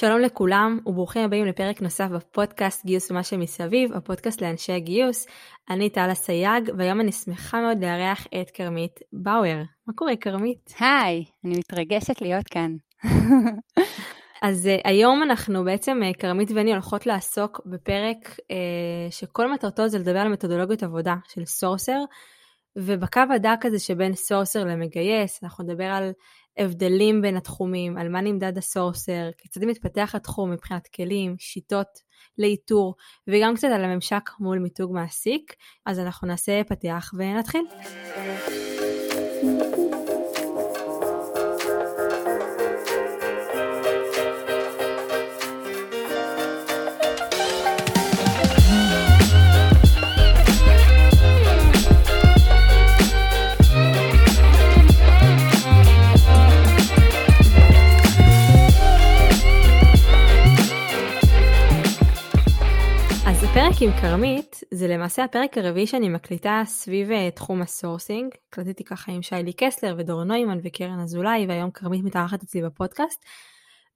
שלום לכולם וברוכים הבאים לפרק נוסף בפודקאסט גיוס ומה שמסביב, הפודקאסט לאנשי הגיוס. אני טלה סייג והיום אני שמחה מאוד לארח את כרמית באואר. מה קורה כרמית? היי, אני מתרגשת להיות כאן. אז אה, היום אנחנו בעצם, אה, כרמית ואני הולכות לעסוק בפרק אה, שכל מטרתו זה לדבר על מתודולוגיות עבודה של sourcer, ובקו הדק הזה שבין sourcer למגייס, אנחנו נדבר על הבדלים בין התחומים, על מה נמדד הסורסר, כיצד מתפתח התחום מבחינת כלים, שיטות לאיתור, וגם קצת על הממשק מול מיתוג מעסיק. אז אנחנו נעשה פתיח ונתחיל. עם כרמית זה למעשה הפרק הרביעי שאני מקליטה סביב אה, תחום ה sourcing. הקלטתי ככה עם שיילי קסלר ודורון נוימן וקרן אזולאי והיום כרמית מתארחת אצלי בפודקאסט.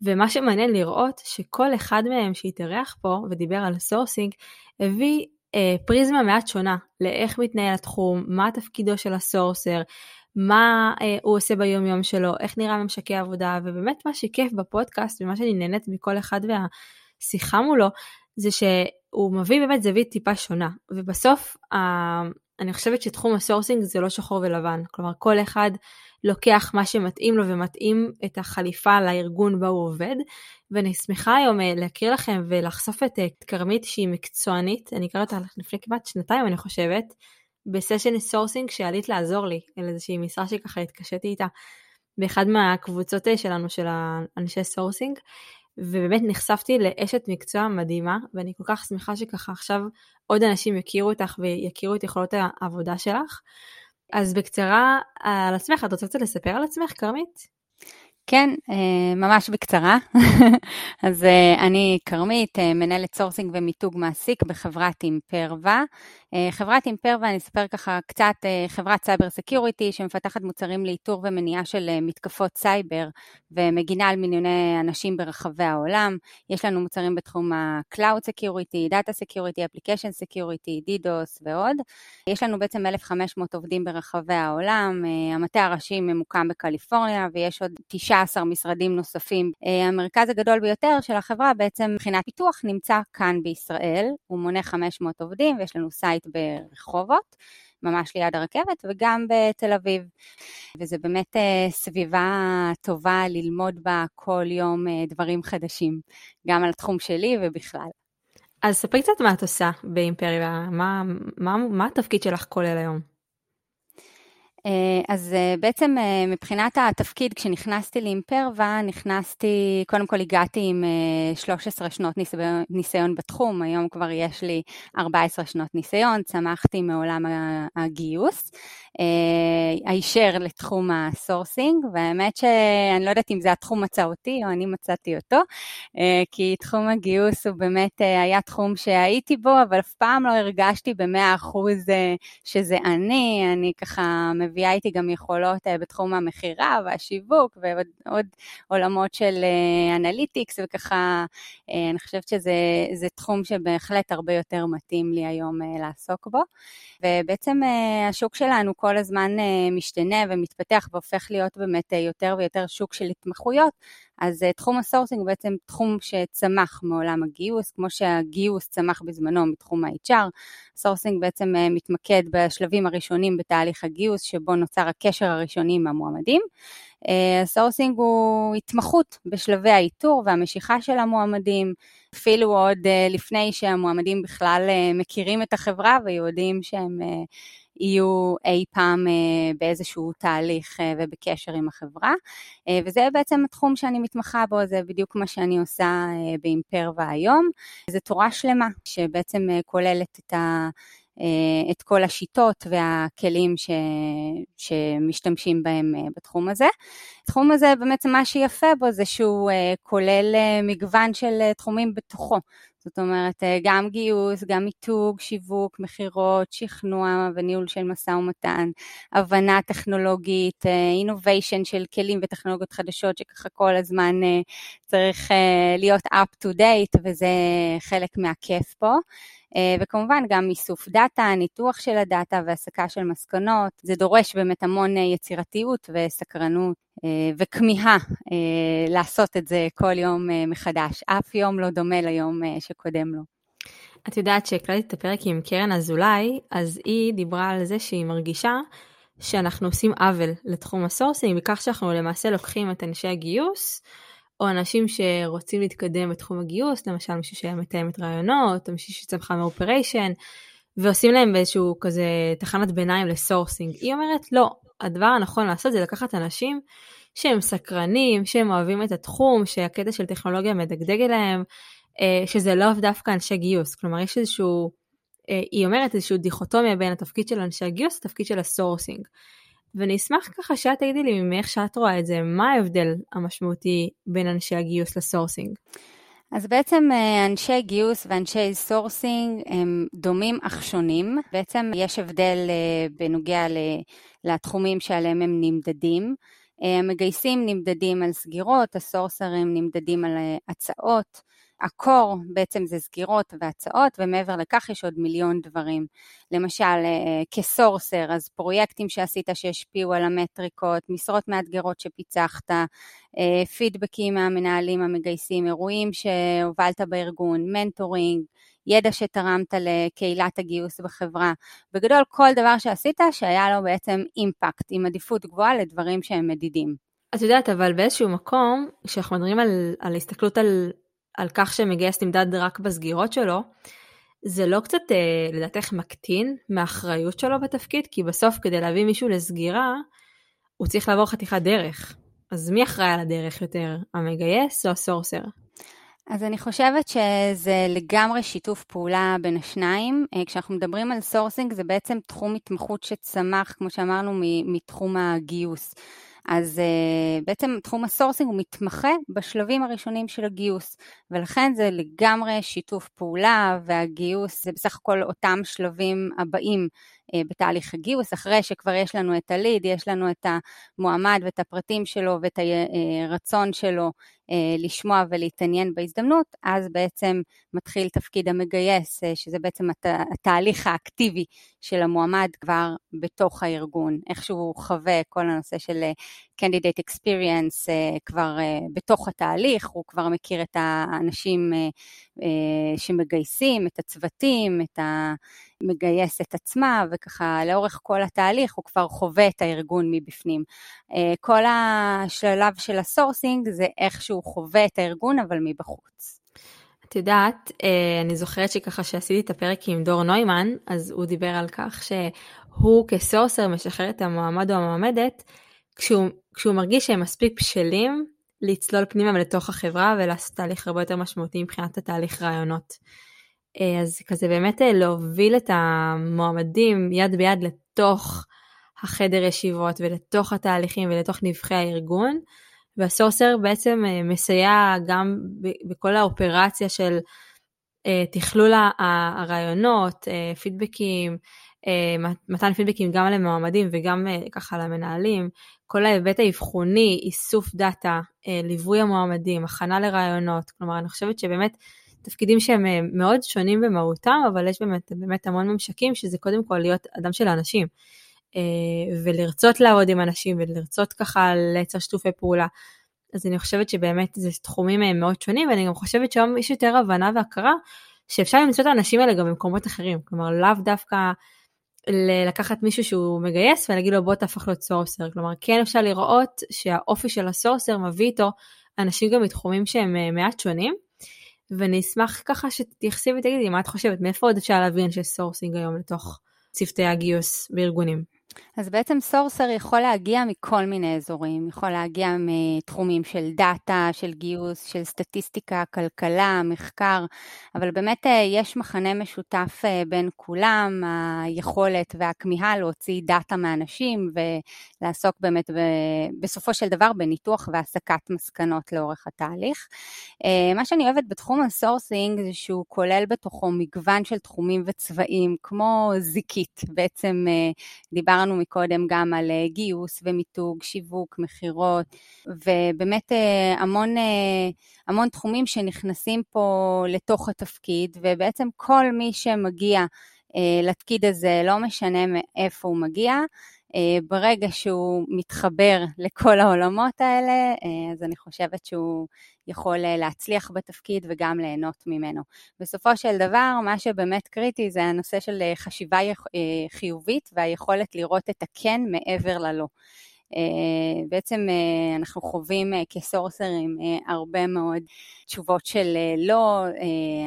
ומה שמעניין לראות שכל אחד מהם שהתארח פה ודיבר על sourcing הביא אה, פריזמה מעט שונה לאיך מתנהל התחום, מה תפקידו של ה sourcer, מה אה, הוא עושה ביום יום שלו, איך נראה ממשקי עבודה ובאמת מה שכיף בפודקאסט ומה שאני נהנית מכל אחד והשיחה מולו זה שהוא מביא באמת זווית טיפה שונה, ובסוף אני חושבת שתחום ה sourcing זה לא שחור ולבן, כלומר כל אחד לוקח מה שמתאים לו ומתאים את החליפה לארגון בה הוא עובד, ואני שמחה היום אה, להכיר לכם ולחשוף את אה, כרמית שהיא מקצוענית, אני הכרתי אותה לפני כמעט שנתיים אני חושבת, בסשן sourcing שעלית לעזור לי, על איזושהי משרה שככה התקשיתי איתה באחד מהקבוצות אה, שלנו של האנשי sourcing. ובאמת נחשפתי לאשת מקצוע מדהימה, ואני כל כך שמחה שככה עכשיו עוד אנשים יכירו אותך ויכירו את יכולות העבודה שלך. אז בקצרה על עצמך, את רוצה קצת לספר על עצמך, כרמית? כן, אה, ממש בקצרה. אז אה, אני כרמית, אה, מנהלת sourcing ומיתוג מעסיק בחברת אימפרווה. חברת אימפרווה, אני אספר ככה קצת, חברת cyber security שמפתחת מוצרים לאיתור ומניעה של מתקפות סייבר ומגינה על מיליוני אנשים ברחבי העולם. יש לנו מוצרים בתחום ה-Cloud Security, Data Security, Application Security, DDoS ועוד. יש לנו בעצם 1,500 עובדים ברחבי העולם, המטה הראשי ממוקם בקליפורניה ויש עוד תשעה 16 משרדים נוספים. אה, המרכז הגדול ביותר של החברה בעצם מבחינת פיתוח נמצא כאן בישראל, הוא מונה 500 עובדים ויש לנו site ברחובות. ממש ליד הרכבת וגם בתל אביב. וזה באמת אה, סביבה טובה ללמוד בה כל יום אה, דברים חדשים, גם על התחום שלי ובכלל. אז ספרי קצת מה את עושה באימפריה, מה, מה, מה התפקיד שלך כולל היום? אה, אז אה, בעצם אה, מבחינת התפקיד, כשנכנסתי לאימפרווה, נכנסתי, קודם כל הגעתי עם 13 שנות ניסיון, בתחום, היום כבר יש לי 14 שנות ניסיון, צמחתי מעולם הגיוס, הישר לתחום ה sourcing, והאמת שאני לא יודעת אם זה התחום מצא אותי או אני מצאתי אותו, כי תחום הגיוס הוא באמת היה תחום שהייתי בו, אבל אף פעם לא הרגשתי במאה אחוז שזה אני, אני ככה מביאה איתי גם יכולות אה, בתחום המכירה והשיווק ועוד עולמות של אה, אנליטיקס וככה, אה, אני חושבת שזה תחום שבהחלט הרבה יותר מתאים לי היום לעסוק בו. ובעצם השוק שלנו כל הזמן משתנה ומתפתח והופך להיות באמת יותר ויותר שוק של התמחויות, אז אה, תחום ה sourcing הוא בעצם תחום שצמח מעולם הגיוס, כמו שהגיוס צמח בזמנו מתחום ה-HR, sourcing בעצם אה, מתמקד בשלבים הראשונים בתהליך הגיוס, שבו נוצר הקשר הראשוני עם המועמדים. ה sourcing אה, הוא התמחות בשלבי האיתור והמשיכה של המועמדים, אפילו עוד לפני שהמועמדים בכלל מכירים את החברה ויודעים שהם... יהיו אי פעם אה, באיזשהו תהליך אה, ובקשר עם החברה. אה, וזה בעצם התחום שאני מתמחה בו, זה בדיוק מה שאני עושה באימפרווה היום. זו תורה שלמה שבעצם כוללת את ה... את כל השיטות והכלים ש, שמשתמשים בהם בתחום הזה. התחום הזה באמת מה שיפה בו זה שהוא כולל מגוון של תחומים בתוכו. זאת אומרת, אה, גם גיוס, גם מיתוג, שיווק, מכירות, שכנוע וניהול של משא ומתן, הבנה טכנולוגית, אה, של כלים וטכנולוגיות חדשות שככה כל הזמן אה, צריך להיות up to date וזה חלק מהכיף פה. וכמובן גם איסוף דאטה, ניתוח של הדאטה והסקה של מסקנות, זה דורש באמת המון יצירתיות וסקרנות אה, וכמיהה אה, לעשות את זה כל יום אה, מחדש. אף יום לא דומה ליום שקודם לו. את יודעת שהקלטתי את הפרק עם קרן אזולאי, אז היא דיברה על זה שהיא מרגישה שאנחנו עושים עוול לתחום ה sourcing, בכך שאנחנו למעשה לוקחים את אנשי הגיוס, או אנשים שרוצים להתקדם בתחום הגיוס, למשל מישהו שהיה מתאמת ראיונות, או מישהו שצמחה מ operation, ועושים להם באיזשהו כזה תחנת ביניים ל sourcing. היא אומרת, לא, הדבר הנכון לעשות זה לקחת אנשים שהם סקרנים, שהם אוהבים את התחום, שהקטע של טכנולוגיה מדגדג אליהם, אה, שזה לא דווקא אנשי גיוס. כלומר, יש איזשהו, אה, היא אומרת איזשהו דיכוטומיה בין התפקיד של אנשי הגיוס לתפקיד של ה sourcing. ואני אשמח ככה שאת תגידי לי מאיך שאת רואה את זה, מה ההבדל המשמעותי בין אנשי הגיוס ל sourcing? אז בעצם אה, אנשי גיוס ואנשי sourcing הם דומים אך שונים. בעצם יש הבדל בנוגע לתחומים שעליהם הם נמדדים. אה, המגייסים נמדדים על סגירות, הסורסרים נמדדים על אה, הצעות, הקור בעצם זה סגירות והצעות, ומעבר לכך יש עוד מיליון דברים. למשל, אה, כסורסר, אז פרויקטים שעשית שהשפיעו על המטריקות, משרות מאתגרות שפיצחת, פידבקים מהמנהלים המגייסים, אירועים שהובלת בארגון, מנטורינג, ידע שתרמת לקהילת הגיוס בחברה. בגדול, כל דבר שעשית שהיה לו בעצם אימפקט, עם עדיפות גבוהה לדברים שהם מדידים. את יודעת, אבל באיזשהו מקום, כשאנחנו מדברים על, על הסתכלות על, על כך שמגייס נמדד רק בסגירות שלו, זה לא קצת, אה, לדעתך, מקטין מהאחריות שלו בתפקיד? כי בסוף, כדי להביא מישהו לסגירה, הוא צריך לעבור חתיכת דרך. אז מי אחראי על הדרך יותר, המגייס או הסורסר? אז אני חושבת שזה לגמרי שיתוף פעולה בין השניים. אה, כשאנחנו מדברים על sourcing זה בעצם תחום התמחות שצמח, כמו שאמרנו, מתחום הגיוס. אז אה, בעצם תחום ה sourcing הוא מתמחה בשלבים הראשונים של הגיוס, ולכן זה לגמרי שיתוף פעולה, והגיוס זה בסך הכל אותם שלבים הבאים בתהליך הגיוס, אחרי שכבר יש לנו את ה lead, יש לנו את המועמד ואת הפרטים שלו ואת הרצון שלו uh, לשמוע ולהתעניין בהזדמנות, אז בעצם מתחיל תפקיד המגייס, שזה בעצם הת, התהליך האקטיבי של המועמד כבר בתוך הארגון, איך שהוא חווה כל הנושא של candidate experience כבר בתוך התהליך, הוא כבר מכיר את האנשים שמגייסים, את הצוותים, את המגייסת עצמה, וככה לאורך כל התהליך הוא כבר חווה את הארגון מבפנים. אה, כל השלב של ה sourcing זה איך שהוא חווה את הארגון, אבל מבחוץ. את יודעת, אני זוכרת שככה שעשיתי את הפרק עם דורון נוימן, אז הוא דיבר על כך שהוא כ sourcer משחרר את המועמד או המועמדת כשהוא, כשהוא מרגיש שהם מספיק בשלים לצלול פנימה ולתוך החברה ולעשות תהליך הרבה יותר משמעותי מבחינת התהליך ראיונות. אה, אז כזה באמת אה, להוביל את המועמדים יד ביד לתוך החדר ישיבות ולתוך התהליכים ולתוך נבחי הארגון. והסורסר בעצם אה, מסייע גם בכל האופרציה של תכלול הרעיונות, פידבקים, מתן פידבקים גם למועמדים וגם ככה למנהלים, כל ההיבט האבחוני, איסוף דאטה, ליווי המועמדים, הכנה לרעיונות, כלומר אני חושבת שבאמת תפקידים שהם אה, מאוד שונים במהותם, אבל יש באמת, באמת המון ממשקים שזה קודם כל להיות אדם של האנשים, אה, ולרצות לעבוד עם אנשים ולרצות ככה לייצר שיתופי פעולה. אז אני חושבת שבאמת זה תחומים מאוד שונים, ואני גם חושבת שהיום יש יותר הבנה והכרה שאפשר למצוא את האנשים האלה גם במקומות אחרים, כלומר לאו דווקא לקחת מישהו שהוא מגייס ולהגיד לו בוא תהפוך להיות sourcer. כלומר, כן אפשר לראות שהאופי של ה sourcer מביא איתו אנשים גם מתחומים שהם אה, מעט שונים. ואני אשמח ככה שתתייחסי ותגידי מה את חושבת, מאיפה עוד אפשר להביא אנשי sourcing היום לתוך צוותי הגיוס בארגונים. אז בעצם sourcer יכול להגיע מכל מיני אזורים, יכול להגיע מתחומים של דאטה, של גיוס, של סטטיסטיקה, כלכלה, מחקר, אבל באמת אה, יש מכנה משותף אה, בין כולם, היכולת והכמיהה להוציא דאטה מאנשים ולעסוק באמת בסופו של דבר בניתוח והסקת מסקנות לאורך התהליך. אה, מה שאני אוהבת בתחום ה sourcing זה שהוא כולל בתוכו מגוון של תחומים וצבעים, כמו זיקית, בעצם דיברנו מקודם גם על אה, גיוס ומיתוג, שיווק, מכירות, ובאמת אה, המון, אה, המון תחומים שנכנסים פה לתוך התפקיד, ובעצם כל מי שמגיע לתפקיד הזה, לא משנה מאיפה הוא מגיע, ברגע שהוא מתחבר לכל העולמות האלה, אז אני חושבת שהוא יכול להצליח בתפקיד וגם ליהנות ממנו. בסופו של דבר, מה שבאמת קריטי זה הנושא של חשיבה חיובית והיכולת לראות את הכן מעבר ללא. בעצם אנחנו חווים כסורסרים הרבה מאוד תשובות של לא,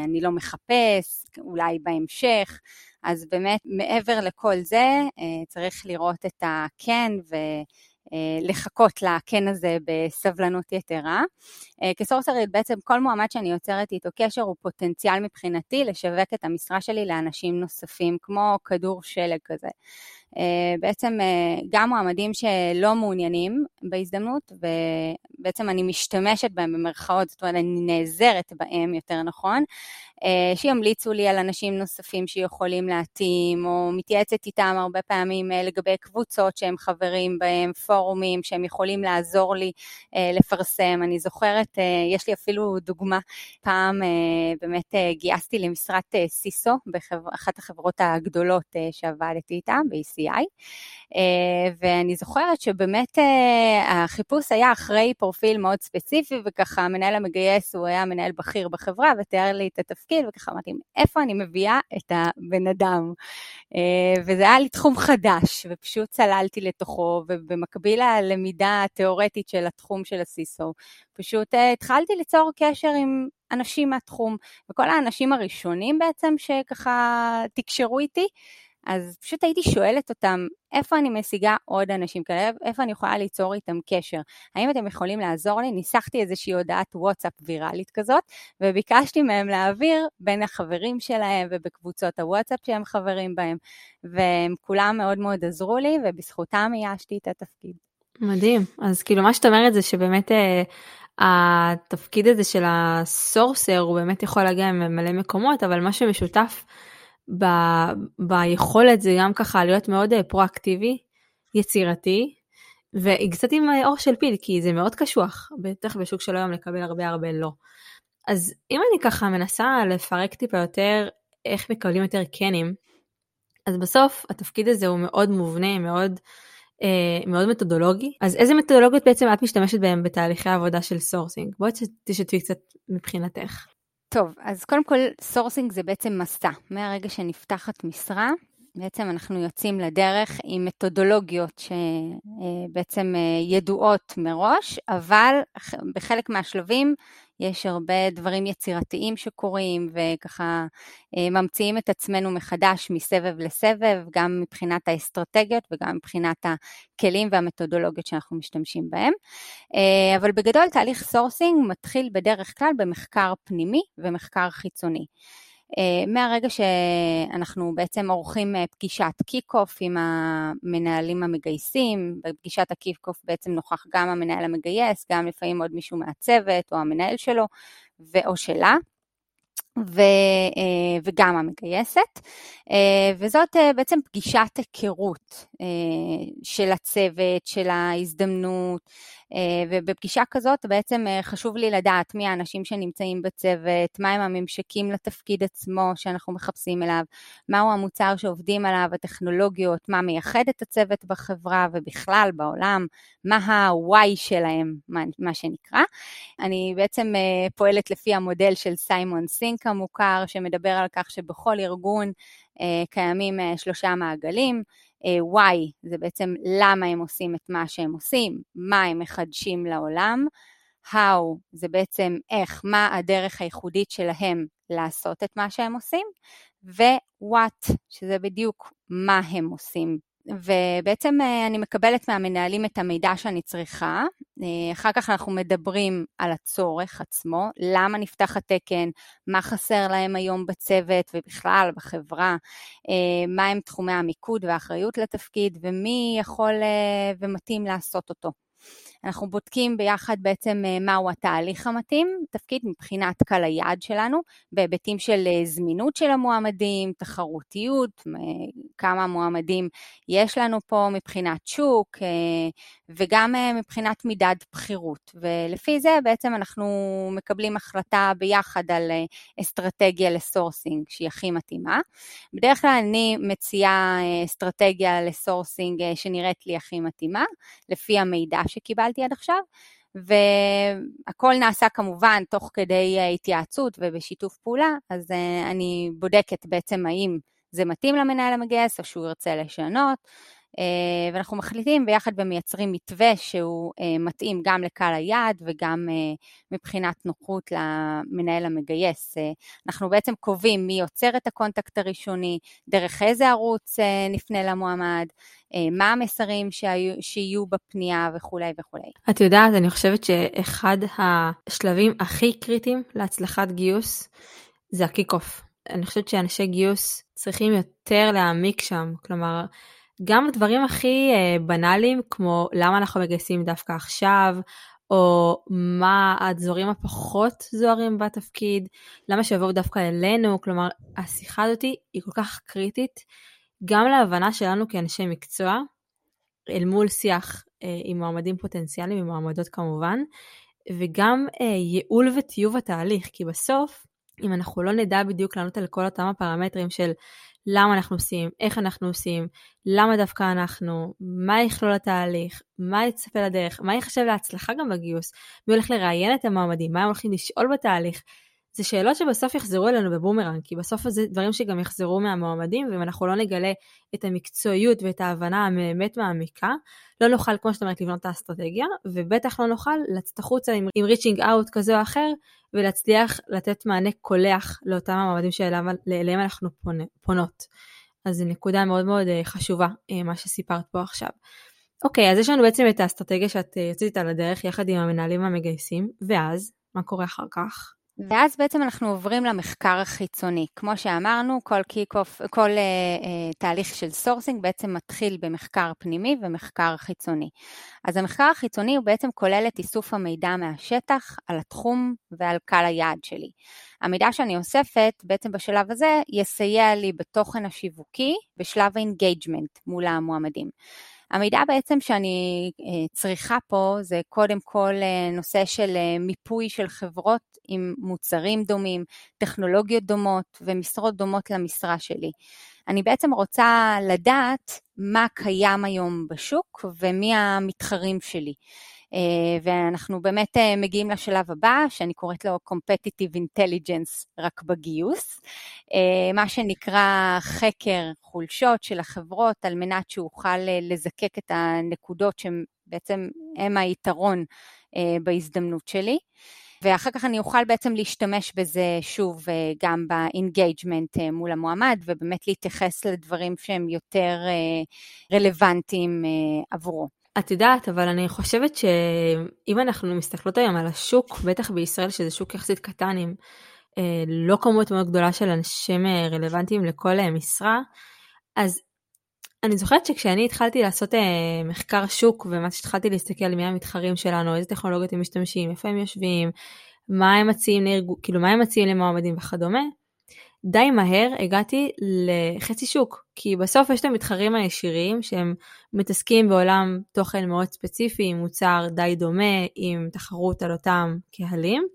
אני לא מחפש, אולי בהמשך. אז באמת, מעבר לכל זה, צריך לראות את הכן ולחכות לכן הזה בסבלנות יתרה. כסורסרית, בעצם כל מועמד שאני יוצרת איתו קשר הוא פוטנציאל מבחינתי לשווק את המשרה שלי לאנשים נוספים, כמו כדור שלג כזה. אה, בעצם אה, גם מועמדים שלא מעוניינים בהזדמנות, ובעצם אני משתמשת בהם במרכאות, זאת אומרת, אני נעזרת בהם, יותר נכון, אה, שימליצו לי על אנשים נוספים שיכולים להתאים, או מתייעצת איתם הרבה פעמים לגבי קבוצות שהם חברים בהם, פורומים שהם יכולים לעזור לי לפרסם. אני זוכרת, יש לי אפילו דוגמה, פעם באמת גייסתי למשרת סיסו באחת החברות הגדולות שעבדתי איתן, ב-ECI, אה, ואני זוכרת שבאמת אה, החיפוש היה אחרי פרופיל מאוד ספציפי, וככה המנהל המגייס הוא היה מנהל בכיר בחברה, ותיאר לי את התפקיד, וככה אמרתי, איפה אני מביאה את הבן אדם? אה, וזה היה לי תחום חדש, ופשוט צללתי לתוכו, ובמקביל ללמידה התיאורטית של התחום של הסיסו, פשוט התחלתי ליצור קשר עם אנשים מהתחום, וכל האנשים הראשונים בעצם שככה תקשרו איתי, אז פשוט הייתי שואלת אותם, איפה אני משיגה עוד אנשים כאלה, איפה אני יכולה ליצור איתם קשר? האם אתם יכולים לעזור לי? ניסחתי איזושהי הודעת וואטסאפ ויראלית כזאת, וביקשתי מהם להעביר בין החברים שלהם ובקבוצות הוואטסאפ שהם חברים בהם, והם כולם מאוד מאוד עזרו לי, ובזכותם איישתי את התפקיד. מדהים. אז כאילו מה שאת אומרת זה שבאמת אה, התפקיד הזה של הסורסר הוא באמת יכול להגיע ממלא מקומות, אבל מה שמשותף ב, ביכולת זה גם ככה להיות מאוד אה, פרואקטיבי, יצירתי, וקצת עם אה, אור של פיל, כי זה מאוד קשוח, בטח בשוק של היום לקבל הרבה הרבה לא. אז אם אני ככה מנסה לפרק טיפה יותר איך מקבלים יותר כנים, אז בסוף התפקיד הזה הוא מאוד מובנה, מאוד, אה, מאוד מתודולוגי. אז איזה מתודולוגיות בעצם את משתמשת בהן בתהליכי העבודה של סורסינג? בואי תשתפי קצת מבחינתך. טוב, אז קודם כל, סורסינג זה בעצם מסע. מהרגע שנפתחת משרה, בעצם אנחנו יוצאים לדרך עם מתודולוגיות שבעצם אה, ידועות מראש, אבל בחלק מהשלבים יש הרבה דברים יצירתיים שקורים וככה אה, ממציאים את עצמנו מחדש מסבב לסבב, גם מבחינת האסטרטגיות וגם מבחינת הכלים והמתודולוגיות שאנחנו משתמשים בהם. אה, אבל בגדול תהליך סורסינג מתחיל בדרך כלל במחקר פנימי ומחקר חיצוני. אה, מהרגע שאנחנו בעצם עורכים אה, פגישת kick-off עם המנהלים המגייסים, בפגישת ה kick-off בעצם נוכח גם המנהל המגייס, גם לפעמים עוד מישהו מהצוות או המנהל שלו או שלה. ו, אה, וגם המגייסת, וזאת בעצם פגישת היכרות של הצוות, של ההזדמנות, אה, ובפגישה כזאת בעצם אה, חשוב לי לדעת מי האנשים שנמצאים בצוות, מהם הממשקים לתפקיד עצמו שאנחנו מחפשים אליו, מהו המוצר שעובדים עליו, הטכנולוגיות, מה מייחד את הצוות בחברה ובכלל בעולם, מה ה-why שלהם, מה, מה שנקרא. אני בעצם אה, פועלת לפי המודל של סיימון סינק המוכר, שמדבר על כך שבכל ארגון קיימים שלושה מעגלים. why זה בעצם למה הם עושים את מה שהם עושים, מה הם מחדשים לעולם, how זה בעצם איך, מה הדרך הייחודית שלהם לעשות את מה שהם עושים, ו-what שזה בדיוק מה הם עושים ובעצם אה, אני מקבלת מהמנהלים את המידע שאני צריכה, אה, אחר כך אנחנו מדברים על הצורך עצמו, למה נפתח התקן, מה חסר להם היום בצוות ובכלל בחברה, מהם תחומי המיקוד והאחריות לתפקיד ומי יכול ומתאים לעשות אותו. אנחנו בודקים ביחד בעצם אה, מהו התהליך המתאים, תפקיד מבחינת קהל היעד שלנו, בהיבטים של אה, זמינות של המועמדים, תחרותיות, כמה מועמדים יש לנו פה מבחינת שוק, אה, וגם מבחינת מידד בכירות. ולפי זה בעצם אנחנו מקבלים החלטה ביחד על אסטרטגיה לסורסינג שהיא הכי מתאימה. בדרך כלל אני מציעה אסטרטגיה לסורסינג שנראית לי הכי מתאימה, לפי המידע שקיבלתי. עד עכשיו, והכל נעשה כמובן תוך כדי התייעצות ובשיתוף פעולה, אז אה, אני בודקת בעצם האם זה מתאים למנהל המגייס או שהוא ירצה לשנות, אה, ואנחנו מחליטים ביחד ומייצרים מתווה שהוא אה, מתאים גם לקהל היעד וגם אה, מבחינת נוחות למנהל המגייס. אנחנו בעצם קובעים מי יוצר את ה contact הראשוני, דרך איזה ערוץ נפנה למועמד, מה המסרים שהיו, שיהיו בפנייה וכולי וכולי. את יודעת, אני חושבת שאחד השלבים הכי קריטיים להצלחת גיוס זה ה kick-off. אני חושבת שאנשי גיוס צריכים יותר להעמיק שם, כלומר, גם דברים הכי uh, בנאליים, כמו למה אנחנו מגייסים דווקא עכשיו, או מה הדברים הפחות זוהרים בתפקיד, למה שיבואו דווקא אלינו, כלומר, השיחה הזאת היא כל כך קריטית, גם להבנה שלנו כאנשי מקצוע, אל מול שיח uh, עם מועמדים פוטנציאליים, עם מועמדות כמובן, וגם uh, ייעול וטיוב התהליך, כי בסוף, אם אנחנו לא נדע בדיוק לענות על כל אותם הפרמטרים של למה אנחנו עושים, איך אנחנו עושים, למה דווקא אנחנו, מה יכלול התהליך, מה יצפה לדרך, מה ייחשב להצלחה גם בגיוס, מי הולך לראיין את המועמדים, מה הם הולכים לשאול בתהליך. זה שאלות שבסוף יחזרו אלינו בבומרנג, כי בסוף זה דברים שגם יחזרו מהמועמדים, ואם אנחנו לא נגלה את המקצועיות ואת ההבנה הבאמת מעמיקה, לא נוכל, כמו שאת אומרת, לבנות את האסטרטגיה, ובטח לא נוכל לצאת החוצה עם, עם reaching out כזה או אחר, ולהצליח לתת מענה קולח לאותם המועמדים שאליהם אנחנו פונה, פונות. אז זו נקודה מאוד מאוד אה, חשובה, אה, מה שסיפרת פה עכשיו. אוקיי, אז יש לנו בעצם את האסטרטגיה שאת אה, יוצאת איתה לדרך יחד עם המנהלים המגייסים, ואז, מה קורה אחר כך? ואז בעצם אנחנו עוברים למחקר החיצוני. כמו שאמרנו, כל kick-off, כל uh, uh, תהליך של סורסינג בעצם מתחיל במחקר פנימי ומחקר חיצוני. אז המחקר החיצוני הוא בעצם כולל את איסוף המידע מהשטח על התחום ועל קהל היעד שלי. המידע שאני אוספת בעצם בשלב הזה יסייע לי בתוכן השיווקי בשלב ה engagement מול המועמדים. המידע בעצם שאני אה, צריכה פה זה קודם כל אה, נושא של אה, מיפוי של חברות עם מוצרים דומים, טכנולוגיות דומות ומשרות דומות למשרה שלי. אני בעצם רוצה לדעת מה קיים היום בשוק ומי המתחרים שלי. אה, ואנחנו באמת אה, מגיעים לשלב הבא, שאני קוראת לו Competitive Intelligence רק בגיוס, אה, מה שנקרא חקר חולשות של החברות, על מנת שאוכל לזקק את הנקודות שבעצם הם היתרון בהזדמנות שלי. ואחר כך אני אוכל בעצם להשתמש בזה שוב גם ב engagement מול המועמד, ובאמת להתייחס לדברים שהם יותר רלוונטיים עבורו. את יודעת, אבל אני חושבת שאם אנחנו מסתכלות היום על השוק, בטח בישראל שזה שוק יחסית קטן עם אה, לא כמות מאוד גדולה של אנשים אה, רלוונטיים לכל אה, משרה, אז אני זוכרת שכשאני התחלתי לעשות אה, מחקר שוק ומה שהתחלתי להסתכל מי המתחרים שלנו, איזה טכנולוגיות הם משתמשים, איפה הם יושבים, מה הם מציעים לארגון, כאילו מה הם מציעים למועמדים וכדומה, די מהר הגעתי לחצי שוק, כי בסוף יש את המתחרים הישירים שהם מתעסקים בעולם תוכן מאוד ספציפי, עם מוצר די דומה, עם תחרות על אותם קהלים,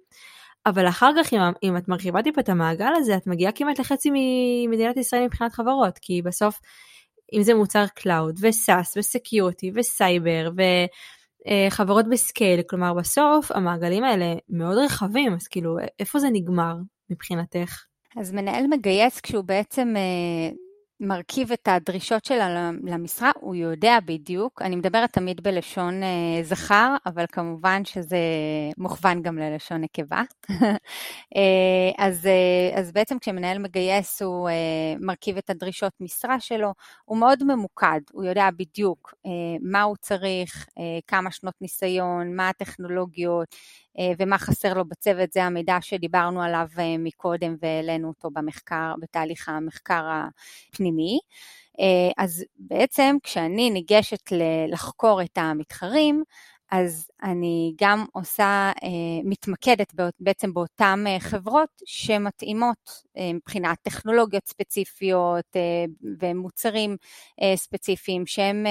אבל אחר כך אם, אם את מרחיבה טיפה את המעגל הזה, את מגיעה כמעט לחצי ממדינת ישראל מבחינת חברות, כי בסוף אם זה מוצר cloud ו SaaS ו security וסייבר וחברות ב scale, כלומר בסוף המעגלים האלה מאוד רחבים, אז כאילו איפה זה נגמר מבחינתך? אז מנהל מגייס כשהוא בעצם אה, מרכיב את הדרישות שלה למשרה, הוא יודע בדיוק, אני מדברת תמיד בלשון אה, זכר, אבל כמובן שזה מוכוון גם ללשון נקבה. אז, אז בעצם כשמנהל מגייס הוא מרכיב את הדרישות משרה שלו, הוא מאוד ממוקד, הוא יודע בדיוק מה הוא צריך, כמה שנות ניסיון, מה הטכנולוגיות ומה חסר לו בצוות, זה המידע שדיברנו עליו מקודם והעלינו אותו במחקר, בתהליך המחקר הפנימי. אז בעצם כשאני ניגשת לחקור את המתחרים, אז אני גם עושה, מתמקדת בעצם באותן חברות שמתאימות מבחינת טכנולוגיות ספציפיות ומוצרים ספציפיים שהם,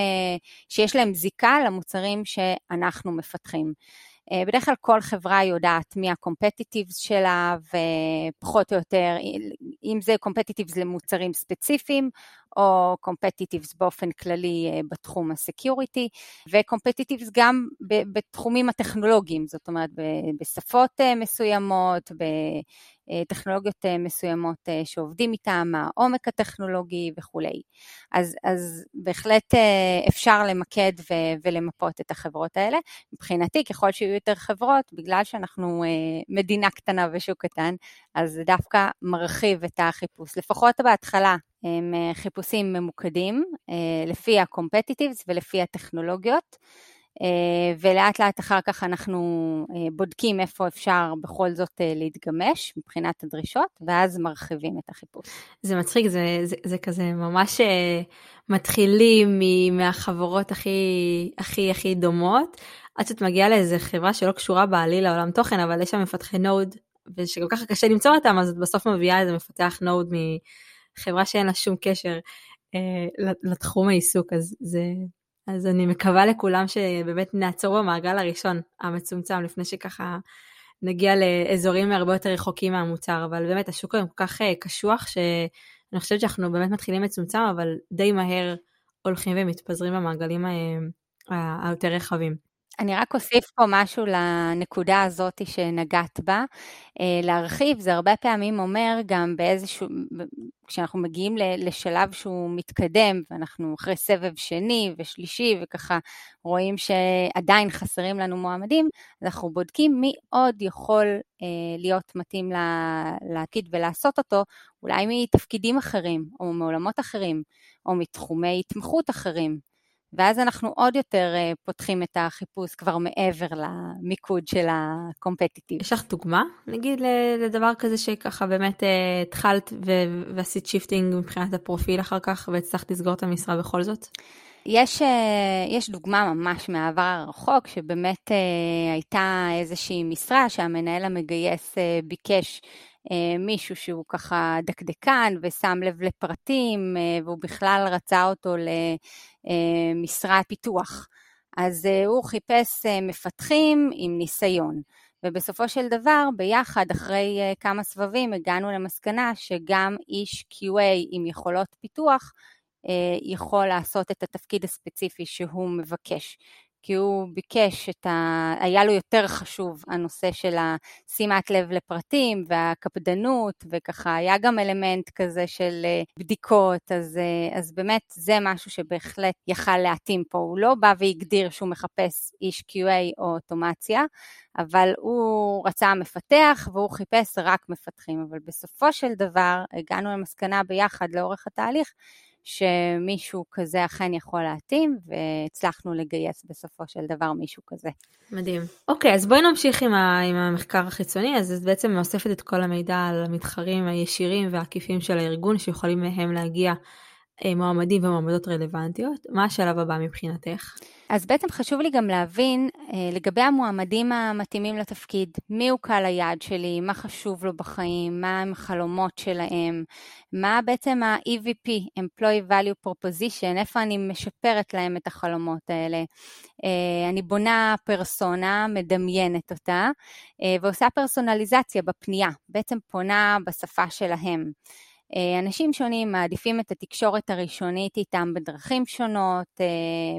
שיש להם זיקה למוצרים שאנחנו מפתחים. בדרך כלל כל חברה יודעת מי ה competitives שלה ופחות או יותר, אם זה competitives למוצרים ספציפיים או competitives באופן כללי בתחום ה security וקומפטיטיבס גם בתחומים הטכנולוגיים, זאת אומרת בשפות מסוימות, טכנולוגיות מסוימות שעובדים איתן, העומק הטכנולוגי וכולי. אז, אז בהחלט אפשר למקד ו- ולמפות את החברות האלה. מבחינתי, ככל שיהיו יותר חברות, בגלל שאנחנו מדינה קטנה ושוק קטן, אז זה דווקא מרחיב את החיפוש. לפחות בהתחלה הם חיפושים ממוקדים, לפי ה-competitives ולפי הטכנולוגיות. אה, ולאט לאט אחר כך אנחנו אה, בודקים איפה אפשר בכל זאת אה, להתגמש מבחינת הדרישות, ואז מרחיבים את החיפוש. זה מצחיק, זה, זה, זה כזה ממש מתחילים מהחברות הכי הכי הכי דומות, עד שאת מגיעה לאיזה חברה שלא קשורה בעליל לעולם תוכן, אבל יש שם מפתחי נוד, ושגם ככה קשה למצוא אותם, אז את בסוף מביאה איזה מפתח נוד מחברה שאין לה שום קשר לתחום העיסוק, אז זה... אז אני מקווה לכולם שבאמת נעצור במעגל הראשון המצומצם לפני שככה נגיע לאזורים הרבה יותר רחוקים מהמוצר, אבל באמת השוק היום כל כך אה, קשוח שאני חושבת שאנחנו באמת מתחילים מצומצם, אבל די מהר הולכים ומתפזרים במעגלים אה, היותר רחבים. אני רק אוסיף פה משהו לנקודה הזאת שנגעת בה. אה, להרחיב זה הרבה פעמים אומר גם באיזשהו, כשאנחנו מגיעים לשלב שהוא מתקדם ואנחנו אחרי סבב שני ושלישי וככה רואים שעדיין חסרים לנו מועמדים, אז אנחנו בודקים מי עוד יכול אה, להיות מתאים לעתיד ולעשות אותו, אולי מתפקידים אחרים או מעולמות אחרים או מתחומי התמחות אחרים. ואז אנחנו עוד יותר אה, פותחים את החיפוש כבר מעבר למיקוד של ה competitive. יש לך דוגמה, נגיד, לדבר כזה שככה באמת אה, התחלת ועשית shifting מבחינת הפרופיל אחר כך והצלחת לסגור את המשרה בכל זאת? יש, אה, יש דוגמה ממש מהעבר הרחוק, שבאמת הייתה איזושהי משרה שהמנהל המגייס ביקש מישהו שהוא ככה דקדקן ושם לב לפרטים, והוא בכלל רצה אותו למשרת פיתוח. אז הוא חיפש מפתחים עם ניסיון. ובסופו של דבר, ביחד, אחרי כמה סבבים, הגענו למסקנה שגם איש QA עם יכולות פיתוח יכול לעשות את התפקיד הספציפי שהוא מבקש. כי הוא ביקש את ה... היה לו יותר חשוב הנושא של השימת לב לפרטים והקפדנות, וככה היה גם אלמנט כזה של אה, בדיקות, אז, אה, אז באמת זה משהו שבהחלט יכל להתאים פה. הוא לא בא והגדיר שהוא מחפש איש QA או אוטומציה, אבל הוא רצה מפתח והוא חיפש רק מפתחים, אבל בסופו של דבר הגענו למסקנה ביחד לאורך התהליך, שמישהו כזה אכן יכול להתאים, והצלחנו לגייס בסופו של דבר מישהו כזה. מדהים. אוקיי, אז בואי נמשיך עם, ה, עם המחקר החיצוני, אז את בעצם אוספת את כל המידע על המתחרים הישירים והעקיפים של הארגון, שיכולים מהם להגיע מועמדים ומועמדות רלוונטיות. מה השלב הבא מבחינתך? אז בעצם חשוב לי גם להבין אה, לגבי המועמדים המתאימים לתפקיד, מי הוא קהל היעד שלי, מה חשוב לו בחיים, מה הם החלומות שלהם, מה בעצם ה-EVP, Employee Value Proposition, איפה אני משפרת להם את החלומות האלה. אה, אני בונה פרסונה, מדמיינת אותה, ועושה פרסונליזציה בפנייה, בעצם פונה בשפה שלהם. אה, אנשים שונים מעדיפים את התקשורת הראשונית איתם בדרכים שונות, אה,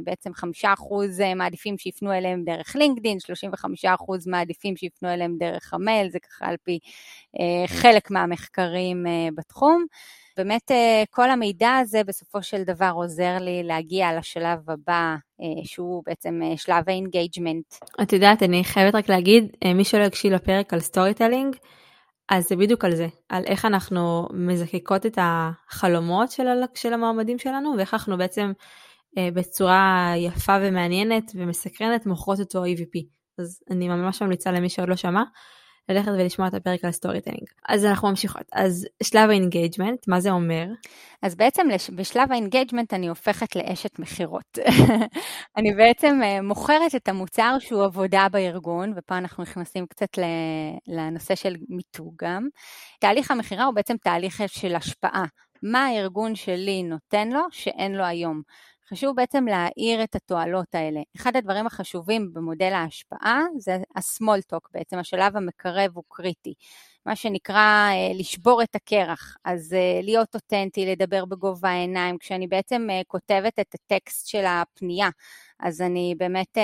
בעצם חמישה אחוז אה, מעדיפים שיפנו אליהם דרך לינקדין, 35% אחוז מעדיפים שיפנו אליהם דרך המייל, זה ככה על פי חלק מהמחקרים בתחום. באמת כל המידע הזה בסופו של דבר עוזר לי להגיע לשלב הבא, שהוא בעצם שלב ה engagement. את יודעת, אני חייבת רק להגיד, מי שלא הקשיב לפרק על storytelling, אז זה בדיוק על זה, על איך אנחנו מזקקות את החלומות של, של המועמדים שלנו, ואיך אנחנו בעצם אה, בצורה יפה ומעניינת ומסקרנת מוכרות אותו EVP. אז אני ממש ממליצה למי שעוד לא שמע, ללכת ולשמוע את הפרק על story telling. אז אנחנו ממשיכות. אז שלב ה engagement, מה זה אומר? אז בעצם בשלב ה engagement אני הופכת לאשת מכירות. אני בעצם אה, מוכרת את המוצר שהוא עבודה בארגון, ופה אנחנו נכנסים קצת לנושא של מיתוג גם. תהליך המכירה הוא בעצם תהליך של השפעה. מה הארגון שלי נותן לו שאין לו היום? חשוב בעצם להאיר את התועלות האלה. אחד הדברים החשובים במודל ההשפעה זה ה-small talk בעצם, השלב המקרב הוא קריטי. מה שנקרא אה, לשבור את הקרח, אז אה, להיות אותנטי, לדבר בגובה העיניים, כשאני בעצם אה, כותבת את הטקסט של הפנייה, אז אני באמת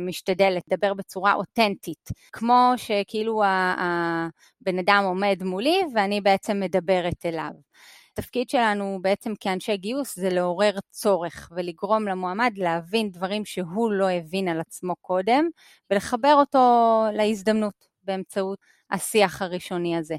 משתדלת לדבר בצורה אותנטית, כמו שכאילו הבן אדם עומד מולי ואני בעצם מדברת אליו. התפקיד שלנו בעצם כאנשי גיוס זה לעורר צורך ולגרום למועמד להבין דברים שהוא לא הבין על עצמו קודם ולחבר אותו להזדמנות באמצעות השיח הראשוני הזה.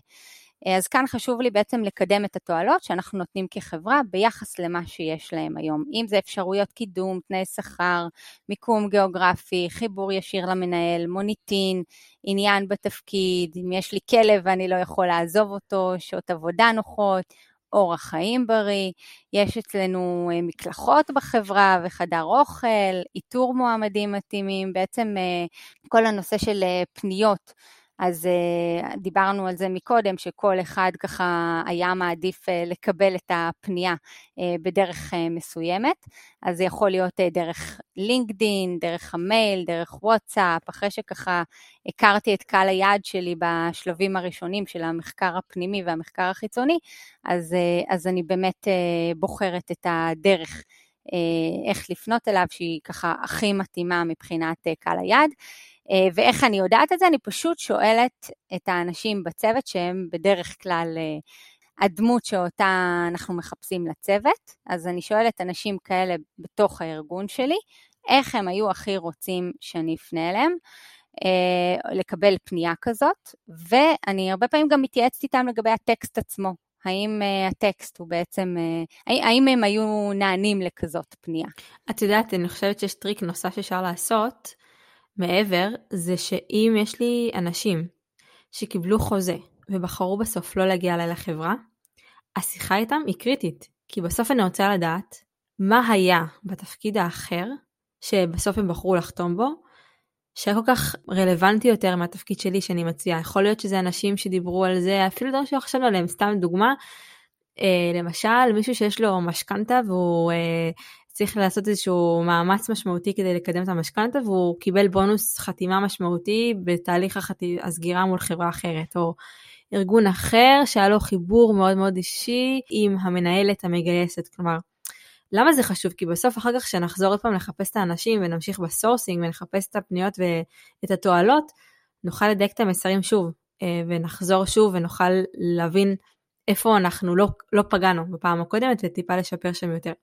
אז כאן חשוב לי בעצם לקדם את התועלות שאנחנו נותנים כחברה ביחס למה שיש להם היום. אם זה אפשרויות קידום, תנאי שכר, מיקום גיאוגרפי, חיבור ישיר למנהל, מוניטין, עניין בתפקיד, אם יש לי כלב ואני לא יכול לעזוב אותו, שעות עבודה נוחות, אורח חיים בריא, יש אצלנו אה, מקלחות בחברה וחדר אוכל, איתור מועמדים מתאימים, בעצם אה, כל הנושא של אה, פניות אז uh, דיברנו על זה מקודם, שכל אחד ככה היה מעדיף uh, לקבל את הפנייה uh, בדרך מסוימת, אז זה יכול להיות דרך לינקדין, דרך המייל, דרך וואטסאפ, אחרי שככה הכרתי את קהל היעד שלי בשלבים הראשונים של המחקר הפנימי והמחקר החיצוני, אז, אז אני באמת בוחרת את הדרך. איך לפנות אליו, שהיא ככה הכי מתאימה מבחינת קהל היעד. אה, ואיך אני יודעת את זה? אני פשוט שואלת את האנשים בצוות שהם בדרך כלל אה, הדמות שאותה אנחנו מחפשים לצוות, אז אני שואלת אנשים כאלה בתוך הארגון שלי, איך הם היו הכי רוצים שאני אפנה אליהם. אה, לקבל פנייה כזאת, ואני הרבה פעמים גם מתייעצת איתם לגבי הטקסט עצמו. האם uh, הטקסט הוא בעצם, uh, האם הם היו נענים לכזאת פנייה? את יודעת, אני חושבת שיש טריק נוסף שאפשר לעשות, מעבר זה שאם יש לי אנשים שקיבלו חוזה ובחרו בסוף לא להגיע אליי לחברה, השיחה איתם היא קריטית, כי בסוף אני רוצה לדעת מה היה בתפקיד האחר שבסוף הם בחרו לחתום בו, שהיה כל כך רלוונטי יותר מהתפקיד שלי שאני מציעה. יכול להיות שזה אנשים שדיברו על זה, אפילו דברים שלא חשבנו עליהם, סתם דוגמה, אה, למשל מישהו שיש לו משכנתה והוא אה, צריך לעשות איזשהו מאמץ משמעותי כדי לקדם את המשכנתה והוא קיבל בונוס חתימה משמעותי בתהליך החתי... הסגירה מול חברה אחרת או ארגון אחר שהיה לו חיבור מאוד מאוד אישי עם המנהלת המגייסת כלומר למה זה חשוב? כי בסוף אחר כך כשנחזור עוד פעם לחפש את האנשים ונמשיך בסורסינג ונחפש את הפניות ואת התועלות נוכל לדייק את המסרים שוב אה, ונחזור שוב ונוכל להבין איפה אנחנו לא, לא פגענו בפעם הקודמת וטיפה לשפר שם יותר.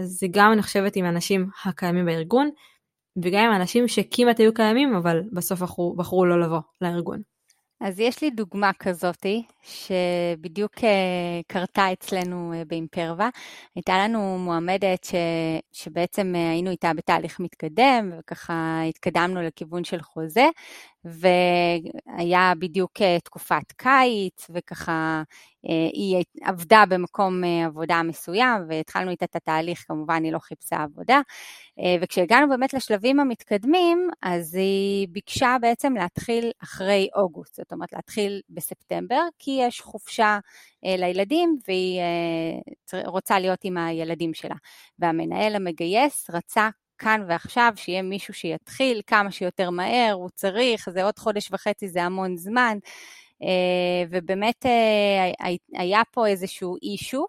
זה גם אני חושבת עם האנשים הקיימים בארגון, וגם עם האנשים שכמעט היו קיימים, אבל בסוף בחרו, בחרו לא לבוא לארגון. אז יש לי דוגמה כזאתי, שבדיוק אה, קרתה אצלנו אה, באימפרווה. הייתה לנו מועמדת ש, שבעצם אה, היינו איתה בתהליך מתקדם, וככה התקדמנו לכיוון של חוזה, והיה בדיוק תקופת קיץ, וככה היא עבדה במקום עבודה מסוים, והתחלנו איתה את התהליך, כמובן היא לא חיפשה עבודה. וכשהגענו באמת לשלבים המתקדמים, אז היא ביקשה בעצם להתחיל אחרי אוגוסט, זאת אומרת להתחיל בספטמבר, כי יש חופשה לילדים והיא רוצה להיות עם הילדים שלה. והמנהל המגייס רצה כאן ועכשיו, שיהיה מישהו שיתחיל כמה שיותר מהר, הוא צריך, זה עוד חודש וחצי, זה המון זמן, אה, ובאמת אה, היה פה איזשהו אישו.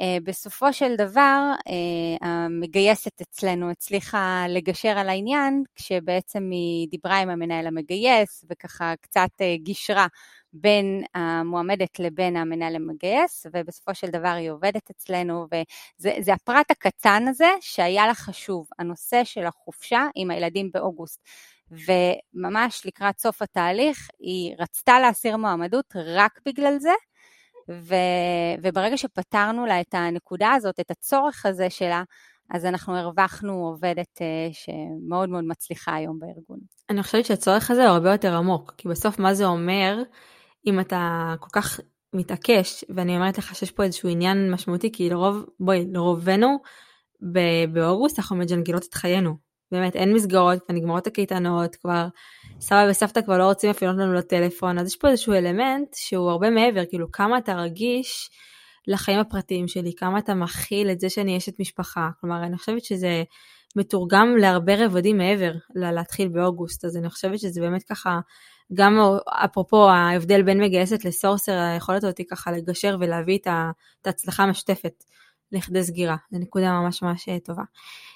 אה, בסופו של דבר, המגייסת אצלנו הצליחה לגשר על העניין, כשבעצם היא דיברה עם המנהל המגייס וככה קצת גישרה בין המועמדת לבין המנהל המגייס, ובסופו של דבר היא עובדת אצלנו, וזה הפרט הקטן הזה שהיה לה חשוב, הנושא של החופשה עם הילדים באוגוסט. וממש לקראת סוף התהליך היא רצתה להסיר מועמדות רק בגלל זה, ו, וברגע שפתרנו לה את הנקודה הזאת, את הצורך הזה שלה, אז אנחנו הרווחנו עובדת uh, שמאוד מאוד מצליחה היום בארגון. אני חושבת שהצורך הזה הוא הרבה יותר עמוק, כי בסוף מה זה אומר אם אתה כל כך מתעקש, ואני אומרת לך שיש פה איזשהו עניין משמעותי, כי לרוב, בואי, לרובנו, באוגוסט אנחנו מג'נגלות את חיינו. באמת, אין מסגרות, כבר נגמרות הקייטנות, כבר סבא וסבתא כבר לא רוצים אפילו לנו לטלפון, אז יש פה איזשהו אלמנט שהוא הרבה מעבר, כאילו כמה אתה רגיש לחיים הפרטיים שלי, כמה אתה מכיל את זה שאני אשת משפחה. כלומר, אני חושבת שזה מתורגם להרבה רבדים מעבר להתחיל באוגוסט, אז אני חושבת שזה באמת ככה, גם אפרופו ההבדל בין מגייסת לסורסר, היכולת אותה ככה לגשר ולהביא את ההצלחה המשותפת לכדי סגירה. זו נקודה ממש ממש אה, טובה.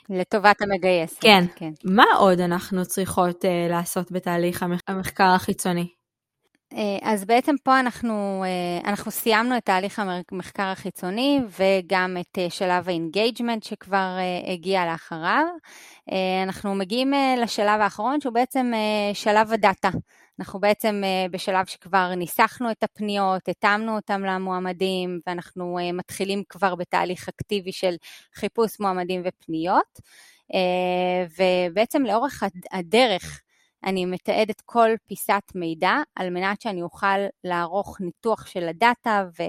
לטובת המגייס. כן. כן. מה עוד אנחנו צריכות אה, לעשות בתהליך המחקר החיצוני? אה, אז בעצם פה אנחנו, אנחנו סיימנו את תהליך המחקר החיצוני וגם את שלב ה engagement שכבר הגיע לאחריו. אנחנו מגיעים לשלב האחרון שהוא בעצם שלב הדאטה. אנחנו בעצם בשלב שכבר ניסחנו את הפניות, התאמנו אותם למועמדים ואנחנו מתחילים כבר בתהליך אקטיבי של חיפוש מועמדים ופניות. ובעצם לאורך הדרך אני מתעדת כל פיסת מידע על מנת שאני אוכל לערוך ניתוח של הדאטה. אה,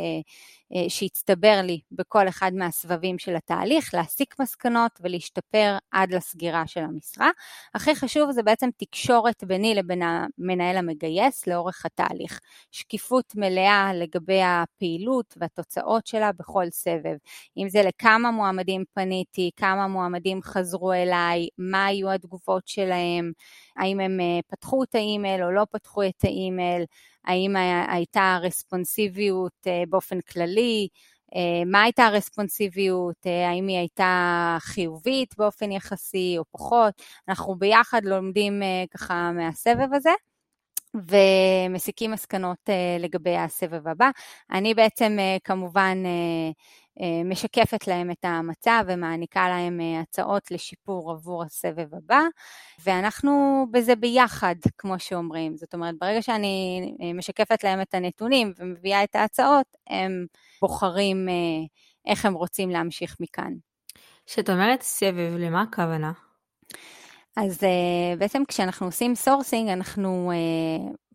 שהצטבר לי בכל אחד מהסבבים של התהליך, להסיק מסקנות ולהשתפר עד לסגירה של המשרה. הכי חשוב זה בעצם תקשורת ביני לבין המנהל המגייס לאורך התהליך. שקיפות מלאה לגבי הפעילות והתוצאות שלה בכל סבב. אם זה לכמה מועמדים פניתי, כמה מועמדים חזרו אליי, מה היו התגובות שלהם, האם הם אה, פתחו את האימייל או לא פתחו את האימייל, האם הייתה רספונסיביות אה, באופן כללי, אה, מה הייתה הרספונסיביות, אה, האם היא הייתה חיובית באופן יחסי או פחות, אנחנו ביחד לומדים ככה מהסבב הזה. ומסיקים מסקנות לגבי הסבב הבא. אני בעצם כמובן משקפת להם את המצב ומעניקה להם אה, הצעות לשיפור עבור הסבב הבא, ואנחנו בזה ביחד, כמו שאומרים. זאת אומרת, ברגע שאני אה, משקפת להם את הנתונים ומביאה את ההצעות, הם בוחרים איך הם רוצים להמשיך מכאן. כשאת אומרת סבב, למה הכוונה? אז בעצם כשאנחנו עושים סורסינג, אנחנו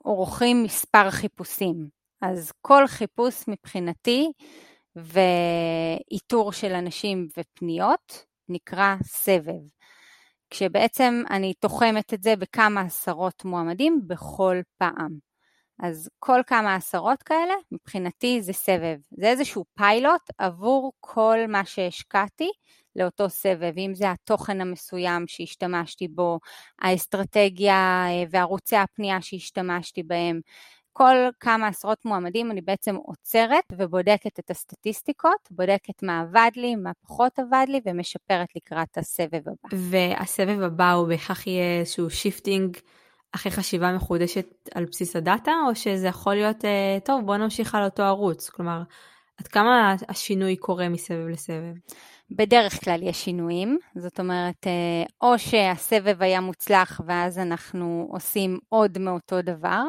עורכים מספר חיפושים. אז כל חיפוש מבחינתי ואיתור של אנשים ופניות נקרא סבב. כשבעצם אני תוחמת את זה בכמה עשרות מועמדים בכל פעם. אז כל כמה עשרות כאלה, מבחינתי זה סבב. זה איזשהו פיילוט עבור כל מה שהשקעתי לאותו סבב, אם זה התוכן המסוים שהשתמשתי בו, האסטרטגיה אה, וערוצי הפנייה שהשתמשתי בהם, כל כמה עשרות מועמדים אני בעצם עוצרת ובודקת את הסטטיסטיקות, בודקת מה עבד לי, מה פחות עבד לי ומשפרת לקראת הסבב הבא. והסבב הבא הוא בהכרח יהיה איזשהו shifting אחרי חשיבה מחודשת על בסיס ה data, או שזה יכול להיות, אה, טוב בוא נמשיך על אותו ערוץ, כלומר, עד כמה השינוי קורה מסבב לסבב? בדרך כלל יש שינויים, זאת אומרת, אה, או שהסבב היה מוצלח ואז אנחנו עושים עוד מאותו דבר,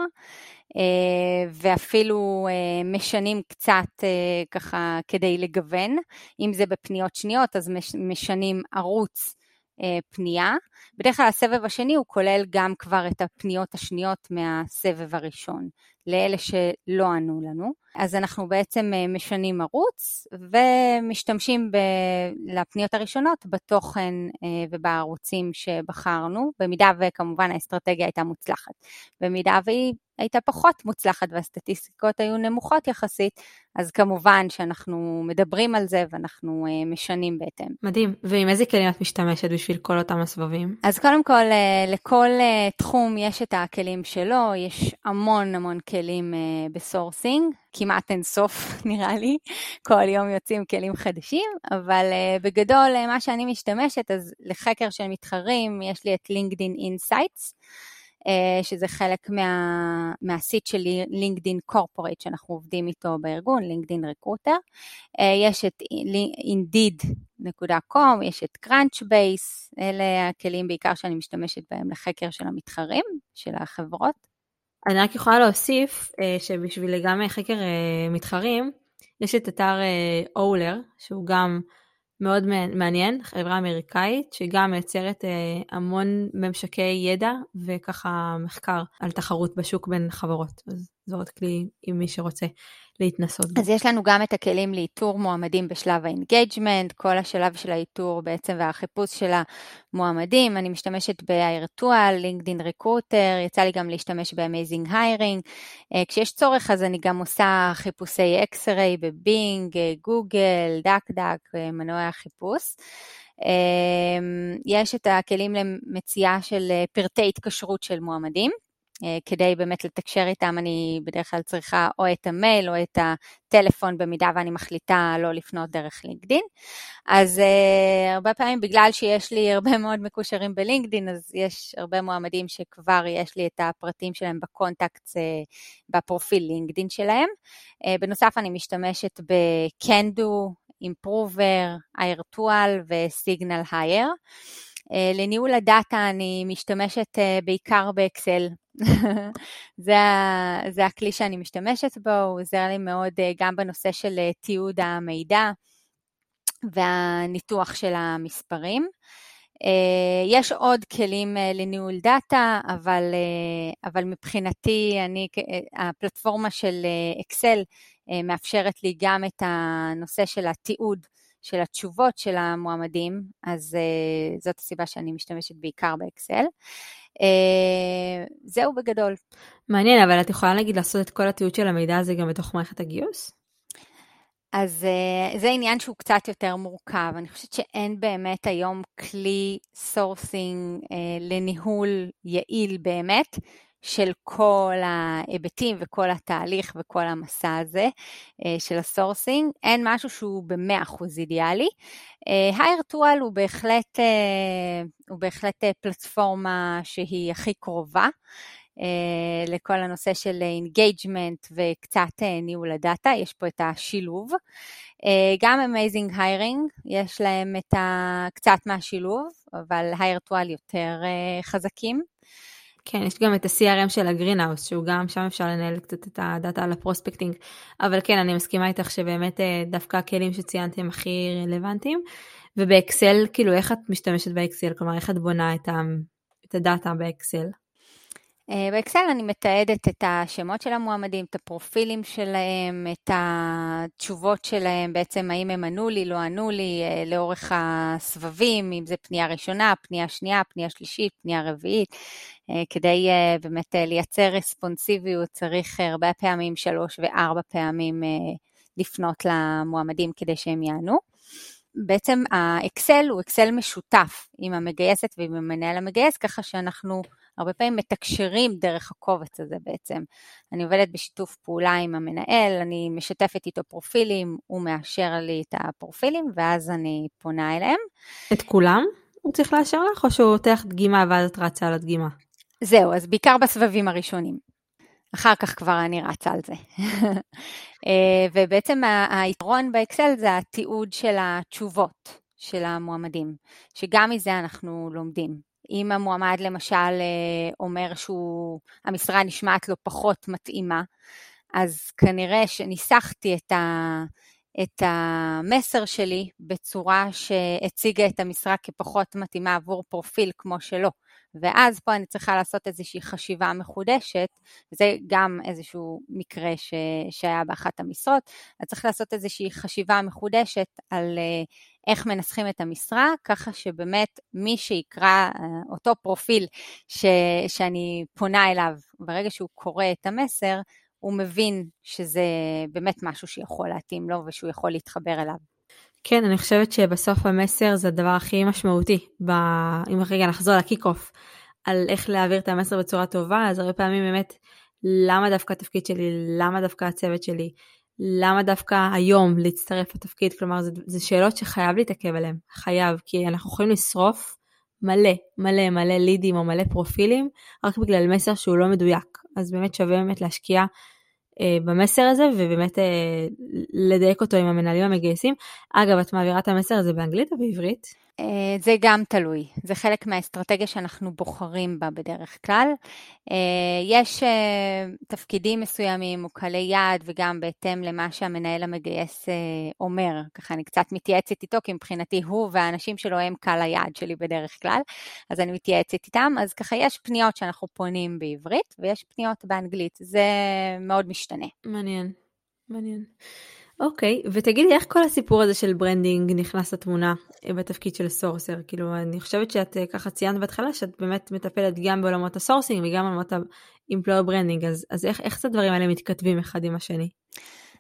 ואפילו אה, משנים קצת ככה כדי לגוון, אם זה בפניות שניות אז משנים ערוץ פנייה. בדרך כלל הסבב השני הוא כולל גם כבר את הפניות השניות מהסבב הראשון, לאלה שלא ענו לנו. אז אנחנו בעצם אה, משנים ערוץ ומשתמשים ב... לפניות הראשונות בתוכן אה, ובערוצים שבחרנו, במידה וכמובן האסטרטגיה הייתה מוצלחת. במידה והיא הייתה פחות מוצלחת והסטטיסטיקות היו נמוכות יחסית, אז כמובן שאנחנו מדברים על זה ואנחנו אה, משנים בהתאם. מדהים. ועם איזה כלים את משתמשת בשביל כל אותם הסבבים? אז קודם כל, לכל תחום יש את הכלים שלו, יש המון המון כלים בסורסינג. כמעט אין סוף נראה לי, כל יום יוצאים כלים חדשים, אבל בגדול מה שאני משתמשת, אז לחקר של מתחרים יש לי את LinkedIn Insights, שזה חלק מה, מהסיט של LinkedIn Corporate שאנחנו עובדים איתו בארגון, LinkedIn Recruiter. אה, יש את Crunchbase.com, יש את Crunchbase, אלה הכלים בעיקר שאני משתמשת בהם לחקר של המתחרים, של החברות. אני רק יכולה להוסיף אה, שבשביל גם חקר אה, מתחרים, יש את אתר Owler, שהוא גם מאוד מעניין, חברה אמריקאית שגם מייצרת המון ממשקי ידע וככה מחקר על תחרות בשוק בין חברות. אז זה עוד כלי עם מי שרוצה להתנסות בו. אז יש לנו גם את הכלים לאיתור מועמדים בשלב ה engagement, כל השלב של האיתור בעצם והחיפוש של המועמדים. אני משתמשת ב-Airtual, LinkedIn Recruiter, יצא לי גם להשתמש ב-Amazing Hiring. אה, כשיש צורך אז אני גם עושה חיפושי X-Ray בבינג, גוגל, דק-דק, מנועי החיפוש. אה, יש את הכלים למציאה של אה, פרטי התקשרות של מועמדים. אה, כדי באמת לתקשר איתם, אני בדרך כלל צריכה או את המייל או את הטלפון במידה ואני מחליטה לא לפנות דרך לינקדין. אז uh, הרבה פעמים בגלל שיש לי הרבה מאוד מקושרים בלינקדין, אז יש הרבה מועמדים שכבר יש לי את הפרטים שלהם בקונטקט uh, בפרופיל לינקדין שלהם. Uh, בנוסף אני משתמשת ב-Can-Do, Improver, Airtual ו-Signal Hire. Uh, לניהול הדאטה אני משתמשת uh, בעיקר באקסל. זה, זה הכלי שאני משתמשת בו, הוא עוזר לי מאוד uh, גם בנושא של תיעוד המידע והניתוח של המספרים. יש עוד כלים לניהול דאטה, אבל, אבל מבחינתי, אני, הפלטפורמה של אקסל מאפשרת לי גם את הנושא של התיעוד של התשובות של המועמדים, אז uh, זאת הסיבה שאני משתמשת בעיקר באקסל. Uh, זהו בגדול. מעניין, אבל את יכולה להגיד לעשות את כל התיעוד של המידע הזה גם בתוך מערכת הגיוס? אז אה, זה עניין שהוא קצת יותר מורכב. אני חושבת שאין באמת היום כלי סורסינג אה, לניהול יעיל באמת, של כל ההיבטים וכל התהליך וכל המסע הזה אה, של הסורסינג. אין משהו שהוא ב-100% אידיאלי. Hiretual הוא אה, הוא בהחלט אה, פלטפורמה שהיא הכי קרובה. לכל הנושא של engagement וקצת ניהול ה data, יש פה את השילוב. גם AmazingHiring, יש להם את. קצת מהשילוב, אבל Hiretual יותר אה, חזקים. כן, יש גם את ה-CRM של ה Greenhouse, שהוא גם, שם אפשר לנהל קצת את ה data על ה prospecting, אבל כן, אני מסכימה איתך שבאמת אה, דווקא הכלים שציינתי הם הכי רלוונטיים, ובאקסל, כאילו, איך את משתמשת באקסל? כלומר, איך את בונה את, ה, את ה data באקסל? אה, באקסל אני מתעדת את השמות של המועמדים, את הפרופילים שלהם, את התשובות שלהם, בעצם האם הם ענו לי, לא ענו לי, אה, לאורך הסבבים, אם זה פנייה ראשונה, פנייה שנייה, פנייה שלישית, פנייה רביעית. אה, כדי באמת לייצר רספונסיביות צריך הרבה פעמים, שלוש וארבע פעמים לפנות למועמדים כדי שהם יענו. בעצם האקסל הוא אקסל משותף עם המגייסת ועם המנהל המגייס, ככה שאנחנו הרבה פעמים מתקשרים דרך הקובץ הזה בעצם. אני עובדת בשיתוף פעולה עם המנהל, אני משתפת איתו פרופילים, הוא מאשר לי את הפרופילים, ואז אני פונה אליהם. את כולם הוא צריך לאשר לך, או שהוא לך דגימה ואז את רצה על הדגימה? זהו, אז בעיקר בסבבים הראשונים. אחר כך כבר אני רצה על זה. אה, ובעצם היתרון באקסל זה התיעוד של התשובות של המועמדים, שגם מזה אנחנו לומדים. אם המועמד למשל אה, אומר שהמשרה נשמעת לו פחות מתאימה, אז כנראה שניסחתי את, ה, את המסר שלי בצורה שהציגה את המשרה כפחות מתאימה עבור פרופיל כמו שלו. ואז פה אני צריכה לעשות איזושהי חשיבה מחודשת, וזה גם איזשהו מקרה ש, שהיה באחת המשרות, אז צריך לעשות איזושהי חשיבה מחודשת על אה, איך מנסחים את המשרה, ככה שבאמת מי שיקרא אה, אותו פרופיל ש, שאני פונה אליו, ברגע שהוא קורא את המסר, הוא מבין שזה באמת משהו שיכול להתאים לו ושהוא יכול להתחבר אליו. כן, אני חושבת שבסוף המסר זה הדבר הכי משמעותי. ב... אם רגע נחזור לקיק-אוף, על איך להעביר את המסר בצורה טובה, אז הרבה פעמים באמת, למה דווקא התפקיד שלי, למה דווקא הצוות שלי, למה דווקא היום להצטרף לתפקיד, כלומר, זה, זה שאלות שחייב להתעכב עליהן, חייב, כי אנחנו יכולים לשרוף מלא, מלא, מלא לידים או מלא פרופילים, רק בגלל מסר שהוא לא מדויק. אז באמת שווה באמת להשקיע במסר הזה ובאמת לדייק אותו עם המנהלים המגייסים. אגב, את מעבירה את המסר הזה באנגלית או בעברית? אה, זה גם תלוי, זה חלק מהאסטרטגיה שאנחנו בוחרים בה בדרך כלל. אה, יש אה, תפקידים מסוימים או קהלי יעד וגם בהתאם למה שהמנהל המגייס אומר, ככה אני קצת מתייעצת איתו, כי מבחינתי הוא והאנשים שלו הם קהל היעד שלי בדרך כלל, אז אני מתייעצת איתם, אז ככה יש פניות שאנחנו פונים בעברית ויש פניות באנגלית, זה מאוד משתנה. מעניין, מעניין. אוקיי, אוקיי, ותגידי איך כל הסיפור הזה של branding נכנס לתמונה אה, בתפקיד של סורסר? כאילו, אני חושבת שאת אה, ככה ציינת בהתחלה שאת באמת מטפלת גם בעולמות הסורסינג וגם בעולמות ה employer branding, אז, אז איך, איך הדברים האלה מתכתבים אחד עם השני?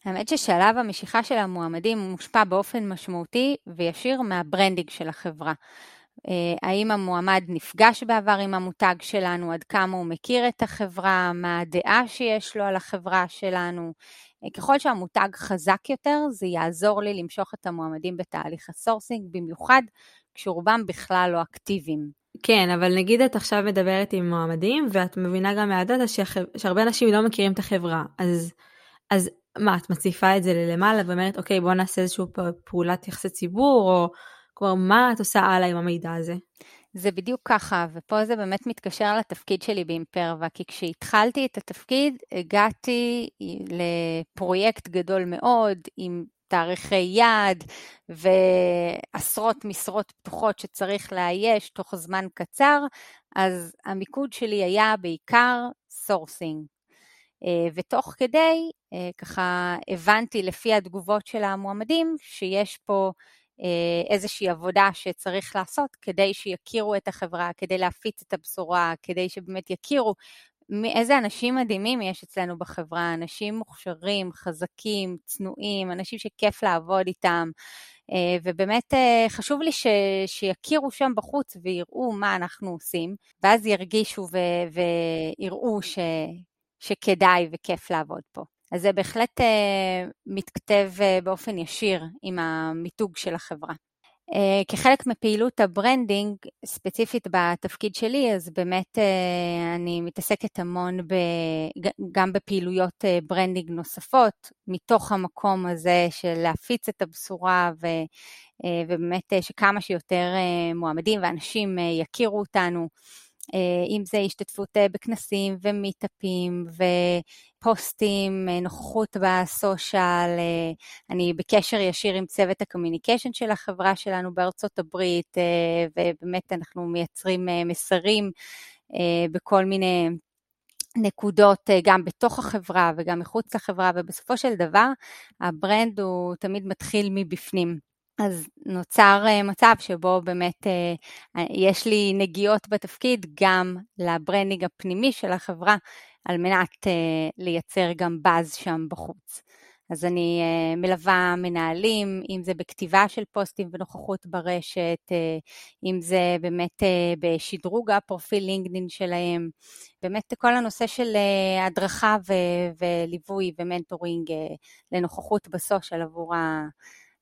האמת ששלב המשיכה של המועמדים מושפע באופן משמעותי וישיר מה branding של החברה. אה, האם המועמד נפגש בעבר עם המותג שלנו, עד כמה הוא מכיר את החברה, מה הדעה שיש לו על החברה שלנו, ככל שהמותג חזק יותר, זה יעזור לי למשוך את המועמדים בתהליך הסורסינג, במיוחד כשרובם בכלל לא אקטיביים. כן, אבל נגיד את עכשיו מדברת עם מועמדים, ואת מבינה גם מה data שהרבה אנשים לא מכירים את החברה, אז, אז מה, את מציפה את זה ללמעלה ואומרת, אוקיי, בוא נעשה איזושהי פעולת יחסי ציבור, או כלומר, מה את עושה הלאה עם המידע הזה? זה בדיוק ככה, ופה זה באמת מתקשר לתפקיד שלי ב Imperva, כי כשהתחלתי את התפקיד, הגעתי לפרויקט גדול מאוד, עם תאריכי יעד ועשרות משרות פתוחות שצריך לאייש תוך זמן קצר, אז המיקוד שלי היה בעיקר sourcing. אה, ותוך כדי, אה, ככה הבנתי לפי התגובות של המועמדים, שיש פה איזושהי עבודה שצריך לעשות כדי שיכירו את החברה, כדי להפיץ את הבשורה, כדי שבאמת יכירו איזה אנשים מדהימים יש אצלנו בחברה, אנשים מוכשרים, חזקים, צנועים, אנשים שכיף לעבוד איתם. אה, ובאמת אה, חשוב לי ש, שיכירו שם בחוץ ויראו מה אנחנו עושים, ואז ירגישו ו, ויראו ש, שכדאי וכיף לעבוד פה. אז זה בהחלט uh, מתכתב אה, באופן ישיר עם המיתוג של החברה. אה, כחלק מפעילות ה branding, ספציפית בתפקיד שלי, אז באמת אה, אני מתעסקת המון ב, גם בפעילויות אה, branding נוספות, מתוך המקום הזה של להפיץ את הבשורה ו, אה, ובאמת אה, שכמה שיותר אה, מועמדים ואנשים אה, יכירו אותנו. אה, אם זה השתתפות אה, בכנסים ומיטאפים ופוסטים, אה, נוכחות ב social, אני בקשר ישיר עם צוות ה communication של החברה שלנו בארצות הברית, ובאמת אנחנו מייצרים מסרים בכל מיני נקודות גם בתוך החברה וגם מחוץ לחברה, ובסופו של דבר ה brand הוא תמיד מתחיל מבפנים. אז נוצר אה, מצב שבו באמת אה, אה, יש לי נגיעות בתפקיד גם ל branding הפנימי של החברה, על מנת לייצר גם באז שם בחוץ. אז אני מלווה מנהלים, אם זה בכתיבה של פוסטים ונוכחות ברשת, אם זה באמת בשדרוג הפרופיל לינקדאין שלהם, באמת כל הנושא של הדרכה וליווי ו mentoring לנוכחות ב social עבור ה...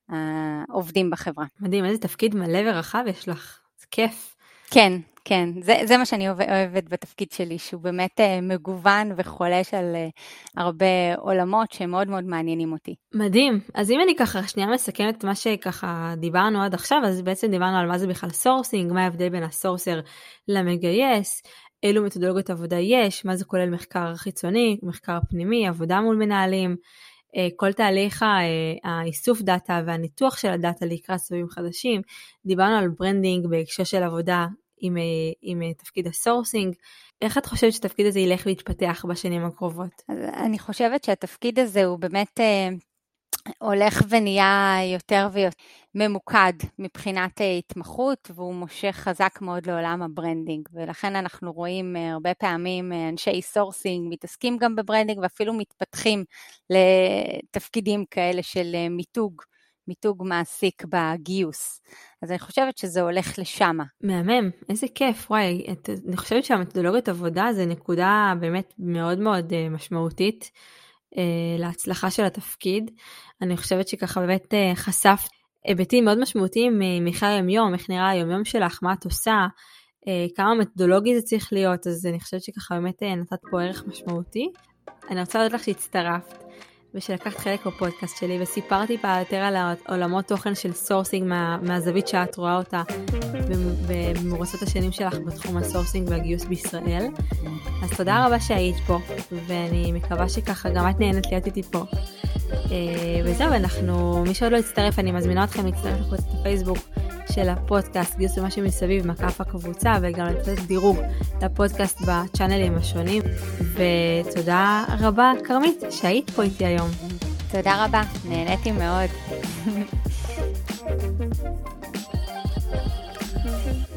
העובדים בחברה. מדהים, איזה תפקיד מלא ורחב יש לך, זה כיף. כן, כן, זה, זה מה שאני אוהבת בתפקיד שלי, שהוא באמת uh, מגוון וחולש על אה, הרבה עולמות שמאוד מאוד מעניינים אותי. מדהים, אז אם אני ככה שנייה מסכמת את מה שככה דיברנו עד עכשיו, אז בעצם דיברנו על מה זה בכלל sourcing, מה ההבדל בין ה sourcer למגייס, אילו מתודולוגיות עבודה יש, מה זה כולל מחקר חיצוני, מחקר פנימי, עבודה מול מנהלים. אה, כל תהליך אה, האיסוף דאטה והניתוח של הדאטה לקראת סבבים חדשים. דיברנו על branding בהקשר של עבודה עם, אה, עם תפקיד ה sourcing. איך את חושבת שהתפקיד הזה ילך ויתפתח בשנים הקרובות? אני חושבת שהתפקיד הזה הוא באמת הולך ונהיה יותר ויותר ממוקד מבחינת התמחות והוא מושך חזק מאוד לעולם ה branding ולכן אנחנו רואים אה, הרבה פעמים אה, אנשי sourcing מתעסקים גם ב branding ואפילו מתפתחים לתפקידים כאלה של אה, מיתוג, מיתוג מעסיק בגיוס. אז אני חושבת שזה הולך לשם. מהמם, איזה כיף, וואי, את, אני חושבת שהמתודולוגיות עבודה זה נקודה באמת מאוד מאוד משמעותית. אה, להצלחה של התפקיד. אני חושבת שככה באמת אה, חשפת היבטים מאוד משמעותיים מחיי היום-יום, איך נראה היום-יום שלך, מה את עושה, אה, כמה מתודולוגי זה צריך להיות, אז אני חושבת שככה באמת נתת פה ערך משמעותי. אני רוצה להודות לך שהצטרפת. ושלקחת חלק בפודקאסט שלי וסיפרת טיפה יותר על העולמות תוכן של sourcing מה, מהזווית שאת רואה אותה במרוצות השנים שלך בתחום ה sourcing והגיוס בישראל. אז תודה רבה שהיית פה ואני מקווה שככה גם את נהנית להיות איתי פה. אה, וזהו, אנחנו, מי שעוד לא הצטרף, אני מזמינה אתכם להצטרף לקבוצת הפייסבוק של הפודקאסט, גיוס ומה שמסביב, מקף הקבוצה, וגם לתת דירוג לפודקאסט בצ'אנלים השונים. ותודה רבה, כרמית, שהיית פה איתי היום. תודה רבה, נהניתי מאוד. thank you